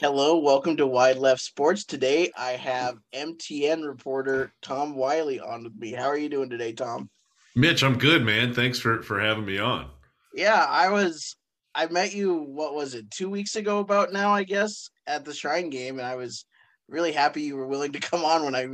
Hello, welcome to Wide Left Sports. Today I have MTN reporter Tom Wylie on with me. How are you doing today, Tom? Mitch, I'm good, man. Thanks for for having me on. Yeah, I was I met you what was it, 2 weeks ago about now, I guess, at the Shrine game and I was really happy you were willing to come on when I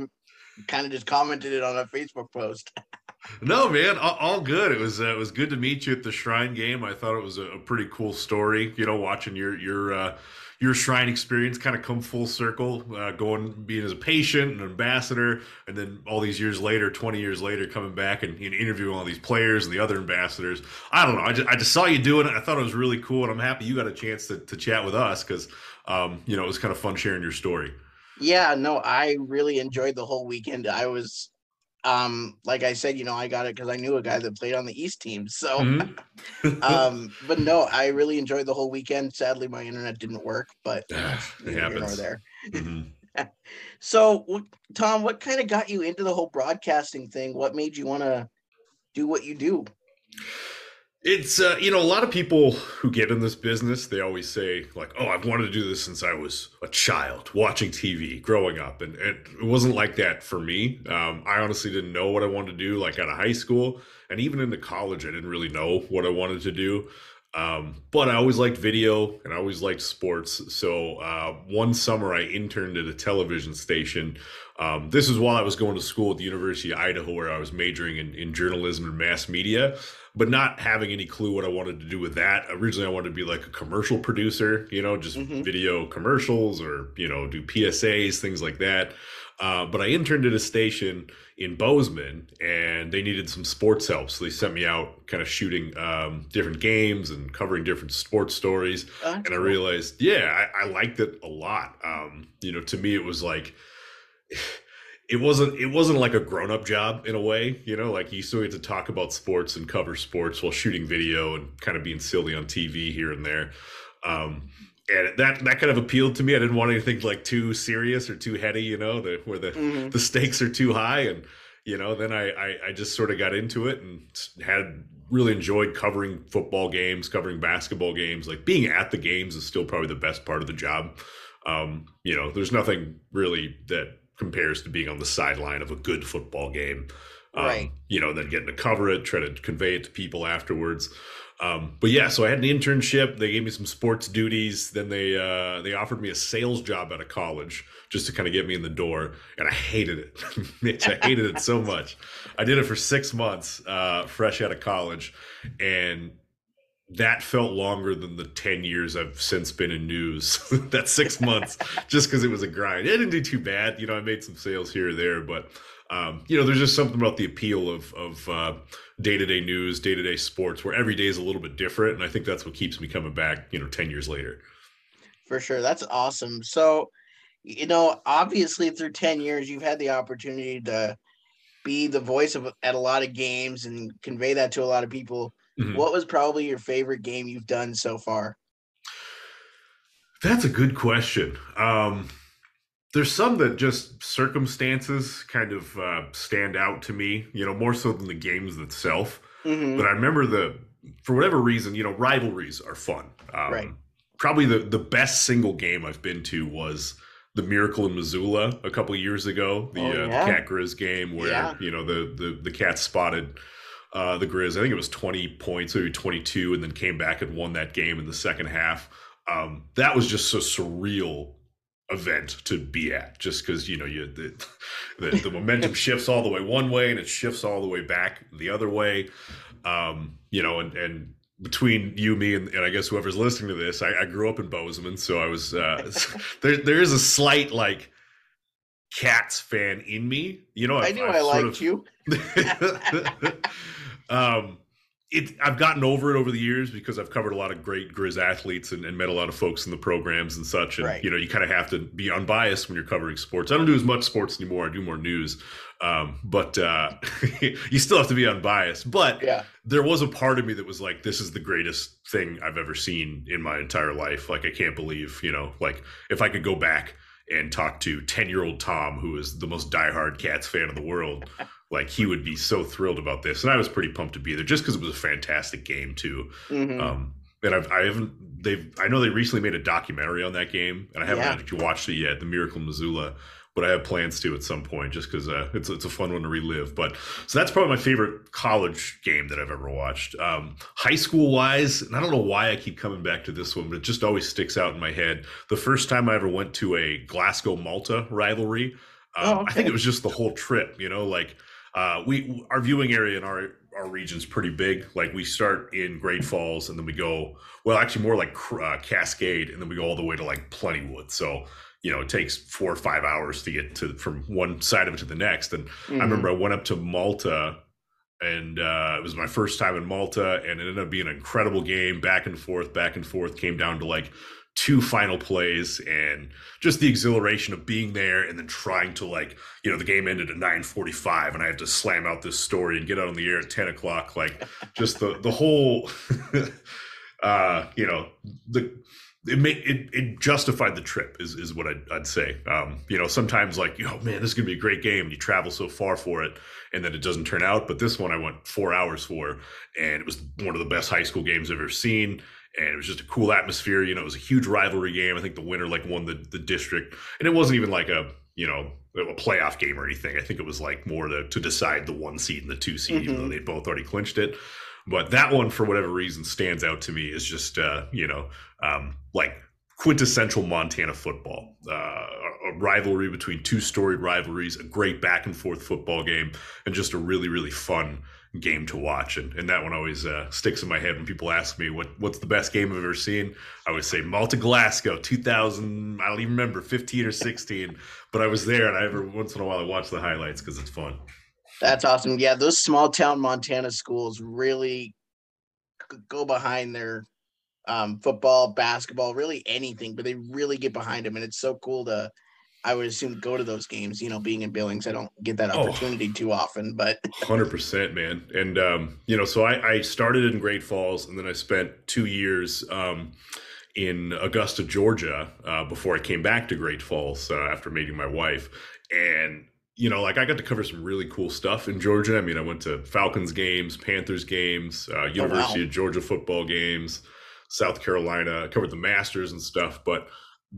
kind of just commented it on a Facebook post. no, man, all, all, good. It was uh, it was good to meet you at the Shrine game. I thought it was a, a pretty cool story, you know, watching your your uh your shrine experience kind of come full circle, uh, going being as a patient and ambassador, and then all these years later, twenty years later, coming back and, and interviewing all these players and the other ambassadors. I don't know. I just, I just saw you doing it. I thought it was really cool, and I'm happy you got a chance to, to chat with us because um, you know it was kind of fun sharing your story. Yeah, no, I really enjoyed the whole weekend. I was um like i said you know i got it because i knew a guy that played on the east team so mm-hmm. um but no i really enjoyed the whole weekend sadly my internet didn't work but ah, it happens. there mm-hmm. so tom what kind of got you into the whole broadcasting thing what made you want to do what you do it's uh, you know a lot of people who get in this business they always say like oh i've wanted to do this since i was a child watching tv growing up and, and it wasn't like that for me um, i honestly didn't know what i wanted to do like out of high school and even into college i didn't really know what i wanted to do um, but I always liked video and I always liked sports. So uh, one summer I interned at a television station. Um, this is while I was going to school at the University of Idaho, where I was majoring in, in journalism and mass media but not having any clue what I wanted to do with that. Originally, I wanted to be like a commercial producer, you know, just mm-hmm. video commercials or, you know, do PSAs, things like that. Uh, but I interned at a station in Bozeman and they needed some sports help. So they sent me out kind of shooting um, different games and covering different sports stories. Oh, and I realized, yeah, I, I liked it a lot. Um, you know, to me, it was like, it wasn't it wasn't like a grown-up job in a way you know like you still get to talk about sports and cover sports while shooting video and kind of being silly on tv here and there. Um, and that that kind of appealed to me. I didn't want anything like too serious or too heady you know the, where the mm-hmm. the stakes are too high. And you know then I, I i just sort of got into it and had really enjoyed covering football games covering basketball games. Like being at the games is still probably the best part of the job. Um, you know there's nothing really that compares to being on the sideline of a good football game. Um, right. You know, then getting to cover it, try to convey it to people afterwards. Um, but yeah, so I had an internship. They gave me some sports duties. Then they uh, they offered me a sales job out of college just to kind of get me in the door, and I hated it. Mitch, I hated it so much. I did it for six months, uh, fresh out of college, and that felt longer than the 10 years I've since been in news. that six months, just because it was a grind. It didn't do too bad. You know, I made some sales here or there, but, um, you know, there's just something about the appeal of, of uh, day-to-day news, day-to-day sports, where every day is a little bit different. And I think that's what keeps me coming back, you know, 10 years later. For sure. That's awesome. So, you know, obviously through 10 years, you've had the opportunity to be the voice of at a lot of games and convey that to a lot of people Mm-hmm. What was probably your favorite game you've done so far? That's a good question. Um, there's some that just circumstances kind of uh, stand out to me, you know, more so than the games itself. Mm-hmm. But I remember the, for whatever reason, you know, rivalries are fun. Um, right. Probably the, the best single game I've been to was the Miracle in Missoula a couple years ago, the, oh, yeah. uh, the Cat Grizz game where, yeah. you know, the, the, the cat spotted uh, the Grizz. I think it was 20 points, maybe 22, and then came back and won that game in the second half. Um, that was just a surreal event to be at, just because you know you the, the, the momentum shifts all the way one way and it shifts all the way back the other way. Um, you know, and and between you, me, and, and I guess whoever's listening to this, I, I grew up in Bozeman, so I was uh, there. There is a slight like Cats fan in me. You know, I've, i knew I've i liked of, you. Um, it I've gotten over it over the years because I've covered a lot of great Grizz athletes and, and met a lot of folks in the programs and such. And right. you know, you kind of have to be unbiased when you're covering sports. I don't do as much sports anymore. I do more news. Um, but uh, you still have to be unbiased. But yeah. there was a part of me that was like, this is the greatest thing I've ever seen in my entire life. Like I can't believe, you know, like if I could go back and talk to 10 year old Tom, who is the most diehard Cats fan in the world, like he would be so thrilled about this. And I was pretty pumped to be there just because it was a fantastic game too. Mm-hmm. Um, and I've, I haven't, they've, I know they recently made a documentary on that game and I haven't yeah. watched it yet, the Miracle Missoula, but I have plans to at some point just because uh, it's, it's a fun one to relive. But so that's probably my favorite college game that I've ever watched. Um, high school wise, and I don't know why I keep coming back to this one, but it just always sticks out in my head. The first time I ever went to a Glasgow Malta rivalry, um, oh, okay. I think it was just the whole trip, you know, like uh, we our viewing area in our our region's pretty big. Like we start in Great Falls and then we go well, actually more like uh, Cascade, and then we go all the way to like Plentywood. So you know it takes four or five hours to get to from one side of it to the next. And mm-hmm. I remember I went up to Malta. And uh, it was my first time in Malta, and it ended up being an incredible game, back and forth, back and forth. Came down to like two final plays and just the exhilaration of being there and then trying to like you know the game ended at 9.45 and i had to slam out this story and get out on the air at 10 o'clock like just the the whole uh you know the it made it, it justified the trip is, is what I'd, I'd say um, you know sometimes like oh man this is gonna be a great game And you travel so far for it and then it doesn't turn out but this one i went four hours for and it was one of the best high school games i've ever seen and it was just a cool atmosphere. You know, it was a huge rivalry game. I think the winner like won the the district, and it wasn't even like a you know a playoff game or anything. I think it was like more to to decide the one seed and the two seed, mm-hmm. even though mm-hmm. they both already clinched it. But that one, for whatever reason, stands out to me as just uh, you know um, like quintessential Montana football. Uh, a rivalry between two storied rivalries, a great back and forth football game, and just a really really fun game to watch, and, and that one always uh, sticks in my head when people ask me what what's the best game I've ever seen. I always say Malta Glasgow, 2000. I don't even remember 15 or 16, but I was there, and I every once in a while I watch the highlights because it's fun. That's awesome. Yeah, those small town Montana schools really go behind their um, football, basketball, really anything, but they really get behind them, and it's so cool to I would assume go to those games. You know, being in Billings, I don't get that oh. opportunity oh, too often. But hundred percent, man. And um, you know, so I, I, started in Great Falls, and then I spent two years um, in Augusta, Georgia, uh, before I came back to Great Falls uh, after meeting my wife. And you know, like I got to cover some really cool stuff in Georgia. I mean, I went to Falcons games, Panthers games, uh, University oh, wow. of Georgia football games, South Carolina. I covered the Masters and stuff, but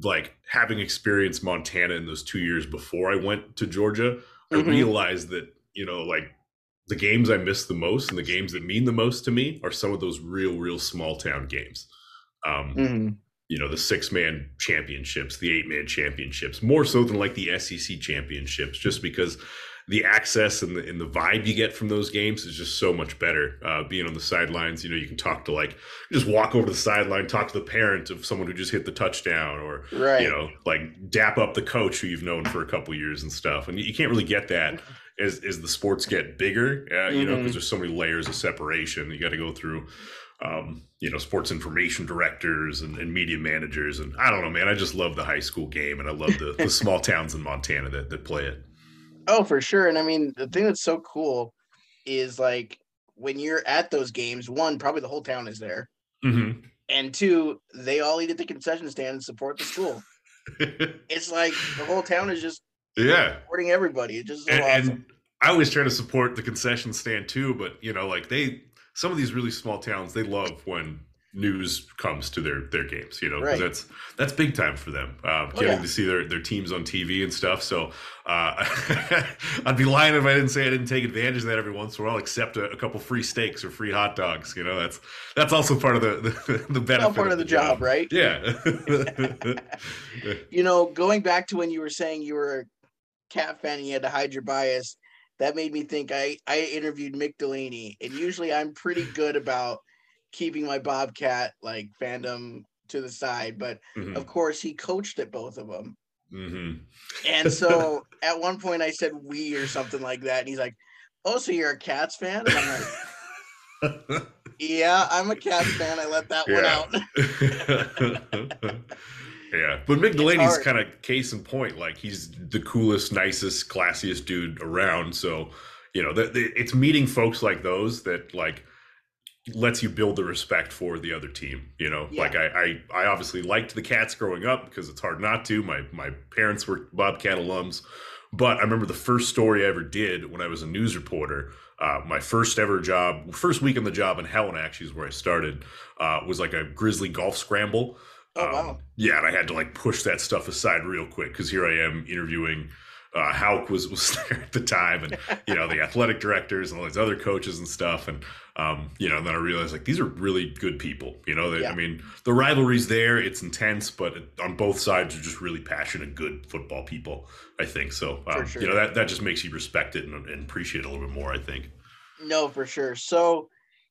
like having experienced Montana in those two years before I went to Georgia, mm-hmm. I realized that, you know, like the games I miss the most and the games that mean the most to me are some of those real, real small town games. Um, mm-hmm. You know, the six man championships, the eight man championships, more so than like the SEC championships, just because the access and the, and the vibe you get from those games is just so much better. Uh, being on the sidelines, you know, you can talk to like, just walk over to the sideline, talk to the parent of someone who just hit the touchdown, or right. you know, like dap up the coach who you've known for a couple years and stuff. And you can't really get that as as the sports get bigger, uh, you mm-hmm. know, because there's so many layers of separation. You got to go through. Um, you know, sports information directors and, and, media managers. And I don't know, man, I just love the high school game and I love the, the small towns in Montana that, that play it. Oh, for sure. And I mean, the thing that's so cool is like when you're at those games, one, probably the whole town is there. Mm-hmm. And two, they all eat at the concession stand and support the school. it's like the whole town is just yeah supporting everybody. It's just and, awesome. And I always try to support the concession stand too, but you know, like they some of these really small towns, they love when news comes to their their games you know right. that's that's big time for them uh, oh, getting yeah. to see their their teams on tv and stuff so uh, i'd be lying if i didn't say i didn't take advantage of that every once in a while except a, a couple free steaks or free hot dogs you know that's that's also part of the the, the benefit part of the, the job, job, right yeah you know going back to when you were saying you were a cat fan and you had to hide your bias that made me think i i interviewed mick delaney and usually i'm pretty good about keeping my Bobcat like fandom to the side. But mm-hmm. of course, he coached at both of them. Mm-hmm. And so at one point I said we or something like that. And he's like, Oh, so you're a Cats fan? And I'm like, Yeah, I'm a Cats fan. I let that one out. yeah. But Mick Delaney's kind of case in point. Like he's the coolest, nicest, classiest dude around. So, you know, the, the, it's meeting folks like those that like lets you build the respect for the other team. You know, yeah. like I, I, I obviously liked the Cats growing up because it's hard not to. My my parents were Bobcat alums, but I remember the first story I ever did when I was a news reporter. Uh, my first ever job, first week on the job in Helena, actually, is where I started. Uh, was like a Grizzly golf scramble. Oh um, wow! Yeah, and I had to like push that stuff aside real quick because here I am interviewing uh, Hauck was was there at the time, and you know the athletic directors and all these other coaches and stuff, and um, you know, and then I realized like these are really good people. You know, they, yeah. I mean, the rivalry's there, it's intense, but on both sides are just really passionate, good football people. I think so. Um, sure. You know, that that just makes you respect it and, and appreciate it a little bit more. I think. No, for sure. So,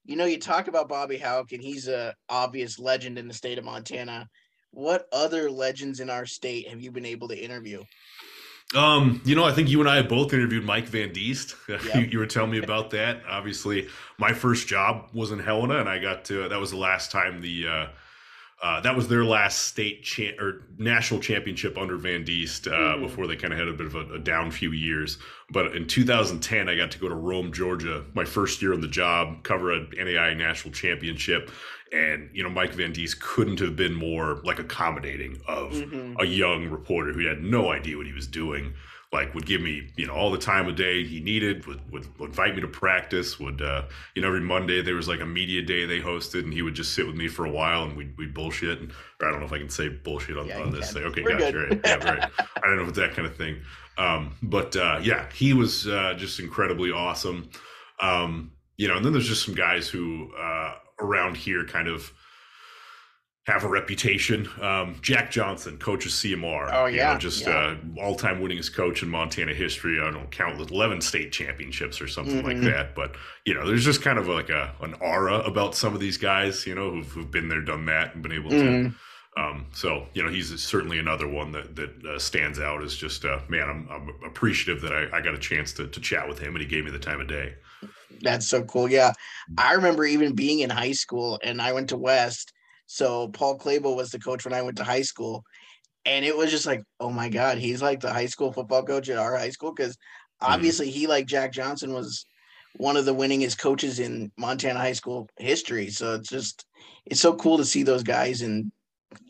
you know, you talk about Bobby Hauck, and he's a obvious legend in the state of Montana. What other legends in our state have you been able to interview? Um, you know, I think you and I have both interviewed Mike Van Diest. Yep. you, you, were telling me about that. Obviously, my first job was in Helena, and I got to. That was the last time the. Uh, uh, that was their last state cha- or national championship under Van Diest uh, mm. before they kind of had a bit of a, a, down few years. But in 2010, I got to go to Rome, Georgia, my first year on the job, cover a NAI national championship. And, you know, Mike Van Diest couldn't have been more like accommodating of mm-hmm. a young reporter who had no idea what he was doing. Like would give me, you know, all the time of day he needed, would, would, would invite me to practice, would, uh, you know, every Monday there was like a media day they hosted and he would just sit with me for a while and we'd, we'd bullshit. And, or I don't know if I can say bullshit on, yeah, on this thing. Okay, We're gotcha. Right. Yeah, right. I don't know if it's that kind of thing. Um, but, uh, yeah, he was, uh, just incredibly awesome. Um, you know, and then there's just some guys who, uh, around here kind of have a reputation. Um, Jack Johnson, coach of CMR. Oh yeah, you know, just yeah. uh, all-time winningest coach in Montana history. I don't count with eleven state championships or something mm-hmm. like that. But you know, there's just kind of like a an aura about some of these guys. You know, who've, who've been there, done that, and been able mm-hmm. to. Um, so you know, he's certainly another one that that uh, stands out as just uh, man. I'm, I'm appreciative that I, I got a chance to to chat with him, and he gave me the time of day. That's so cool. Yeah. I remember even being in high school and I went to West. So Paul Clabo was the coach when I went to high school. And it was just like, oh my God, he's like the high school football coach at our high school. Cause mm-hmm. obviously he, like Jack Johnson, was one of the winningest coaches in Montana high school history. So it's just, it's so cool to see those guys and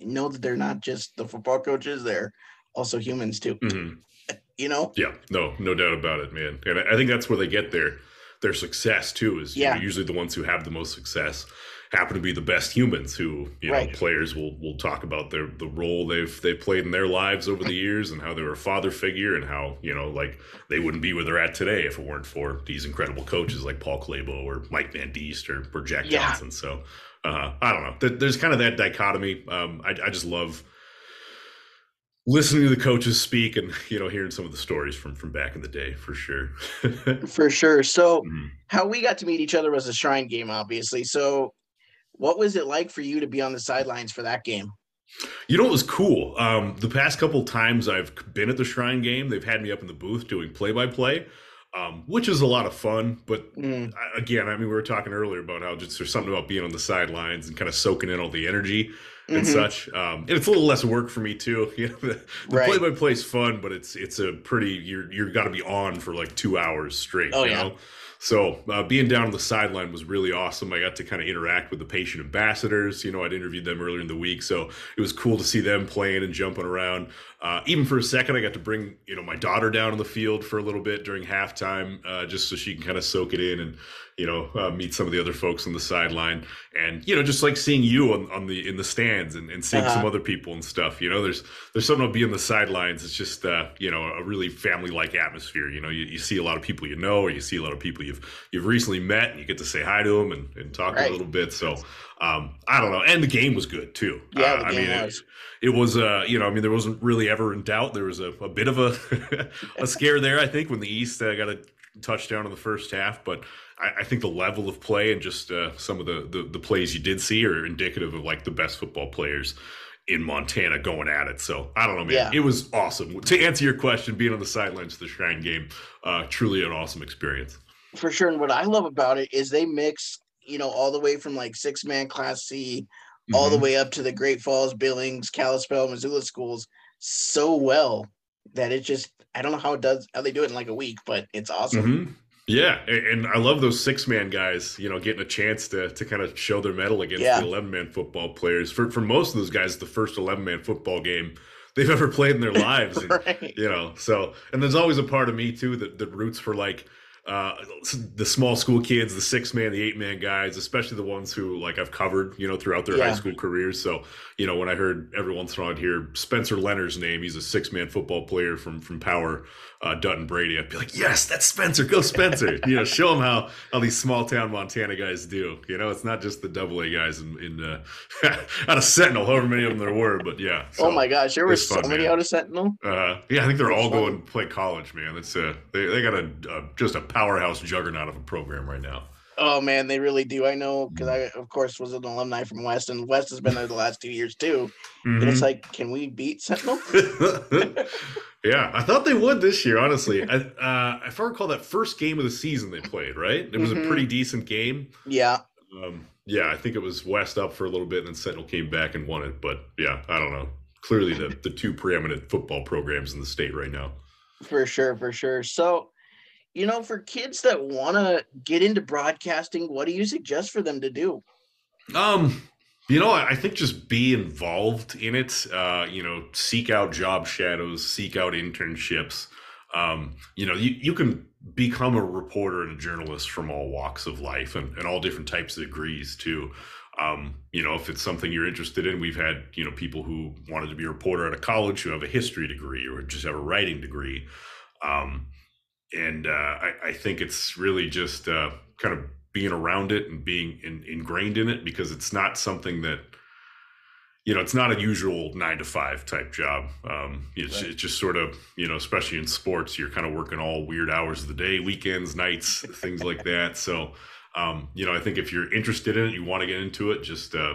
know that they're not just the football coaches, they're also humans too. Mm-hmm. You know? Yeah, no, no doubt about it, man. And I think that's where they get their their success too is yeah. usually the ones who have the most success happen to be the best humans who you right. know players will will talk about their the role they've they played in their lives over the years and how they were a father figure and how you know like they wouldn't be where they're at today if it weren't for these incredible coaches like Paul Clabo or Mike Van Diest or, or Jack yeah. Johnson so uh, I don't know there's kind of that dichotomy um, I, I just love listening to the coaches speak and you know hearing some of the stories from from back in the day for sure for sure so mm-hmm. how we got to meet each other was a shrine game obviously so what was it like for you to be on the sidelines for that game you know it was cool um, the past couple times i've been at the shrine game they've had me up in the booth doing play-by-play um, which is a lot of fun. But mm. again, I mean, we were talking earlier about how just there's something about being on the sidelines and kind of soaking in all the energy and mm-hmm. such. Um, and it's a little less work for me too. You know, the, the right. play-by-play is fun, but it's it's a pretty you're you're got to be on for like two hours straight. Oh yeah. Know? So uh, being down on the sideline was really awesome. I got to kind of interact with the patient ambassadors. You know, I'd interviewed them earlier in the week, so it was cool to see them playing and jumping around. Uh, even for a second, I got to bring you know my daughter down on the field for a little bit during halftime, uh, just so she can kind of soak it in and you know, uh, meet some of the other folks on the sideline, and you know, just like seeing you on, on the in the stands and, and seeing uh-huh. some other people and stuff. You know, there's there's something about being the sidelines. It's just uh, you know a really family like atmosphere. You know, you, you see a lot of people you know, or you see a lot of people you've you've recently met, and you get to say hi to them and, and talk right. a little bit. So um, I don't know, and the game was good too. Yeah, uh, I mean, was. It, it, was uh, you know, I mean, there wasn't really ever in doubt. There was a, a bit of a a scare there, I think, when the East uh, got a touchdown in the first half, but I, I think the level of play and just uh, some of the, the, the plays you did see are indicative of like the best football players in Montana going at it. So I don't know, man. Yeah. It was awesome. To answer your question, being on the sidelines of the Shrine game, uh, truly an awesome experience. For sure. And what I love about it is they mix, you know, all the way from like six man class C all the Mhm. way up to the Great Falls, Billings, Kalispell, Missoula schools so well that it just I don't know how it does how they do it in like a week, but it's awesome. Mhm. Yeah, and I love those six man guys. You know, getting a chance to to kind of show their mettle against Yeah. the eleven man football players. For for most of those guys, the first eleven man football game they've ever played in their lives. And, you know, so and there's always a part of me too that that roots for like uh the small school kids the six man the eight man guys especially the ones who like i've covered you know throughout their high school careers. So you know when i heard every once in a while I'd hear spencer leonard's name he's a six man football player from from power uh dutton brady i'd be like yes that's spencer go spencer you know show them how how these small town montana guys do you know it's not just the double a guys in in uh out of sentinel however many of them there were but yeah oh my gosh, there were so fun, many man. out of Sentinel. uh, yeah, I think they're all fun. going to play college, man. It's uh, they they got a uh, just a powerhouse juggernaut of a program right now. Oh man, they really do. I know because I, of course, was an alumni from West, and West has been there the last two years too. And Mm-hmm. it's like, can we beat Sentinel? yeah, I thought they would this year. Honestly, I, uh, if I recall, that first game of the season they played, right? It was Mhm. a pretty decent game. yeah, Um, yeah, I think it was West up for a little bit, and then Sentinel came back and won it. But yeah, I don't know. Clearly, the the two preeminent football programs in the state right now. for sure, for sure. So, you know, for kids that want to get into broadcasting, what do you suggest for them to do? Um, you know, I think just be involved in it. Uh, you know, seek out job shadows, seek out internships. Um, you know, you, you can become a reporter and a journalist from all walks of life and, and all different types of degrees too. Um, you know, if it's something you're interested in, we've had, you know, people who wanted to be a reporter at a college who have a history degree or just have a writing degree. Um, and uh, I, I think it's really just uh, kind of being around it and being in, ingrained in it because it's not something that you know it's not a usual nine to five type job um it's, Right. it's just sort of you know especially in sports you're kind of working all weird hours of the day weekends nights things like that so um you know i think if you're interested in it you want to get into it just uh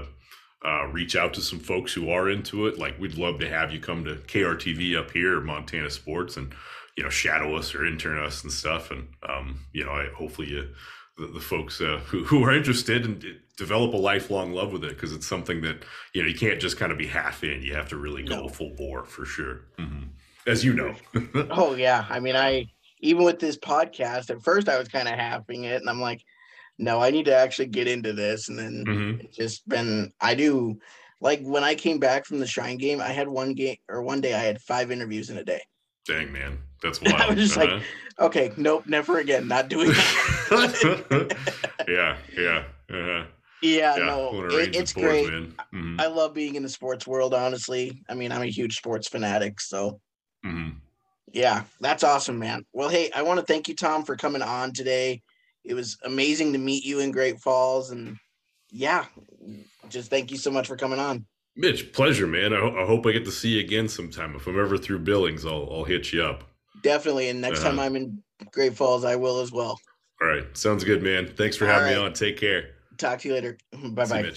uh, reach out to some folks who are into it. Like we'd love to have you come to KRTV up here, Montana Sports, and you know shadow us or intern us and stuff. And um, you know, I, hopefully you, the, the folks uh, who who are interested and develop a lifelong love with it because it's something that you know you can't just kind of be half in. You have to really go No. full bore for sure, hmm as you know. Oh yeah, I mean, I even with this podcast, at first I was kind of having it, and I'm like, no, I need to actually get into this, and then hmm it's just been I do like when I came back from the Shrine game, I had one game or one day I had five interviews in a day. Dang man, that's why I was just like, Uh-huh. Okay, nope, never again, not doing that. yeah, yeah, uh, yeah, yeah. no, it- it's great. man. Mhm, I love being in the sports world, honestly. I mean, I'm a huge sports fanatic, so mhm. yeah, that's awesome, man. Well, hey, I want to thank you, Tom, for coming on today. It was amazing to meet you in Great Falls, and yeah, just thank you so much for coming on. Mitch, pleasure, man. I, ho- I hope I get to see you again sometime. If I'm ever through Billings, I'll I'll hit you up. Definitely, and next time Uh-huh. I'm in Great Falls, I will as well. All right, sounds good, man. Thanks for All having me on. Take care. Talk to you later. Bye bye.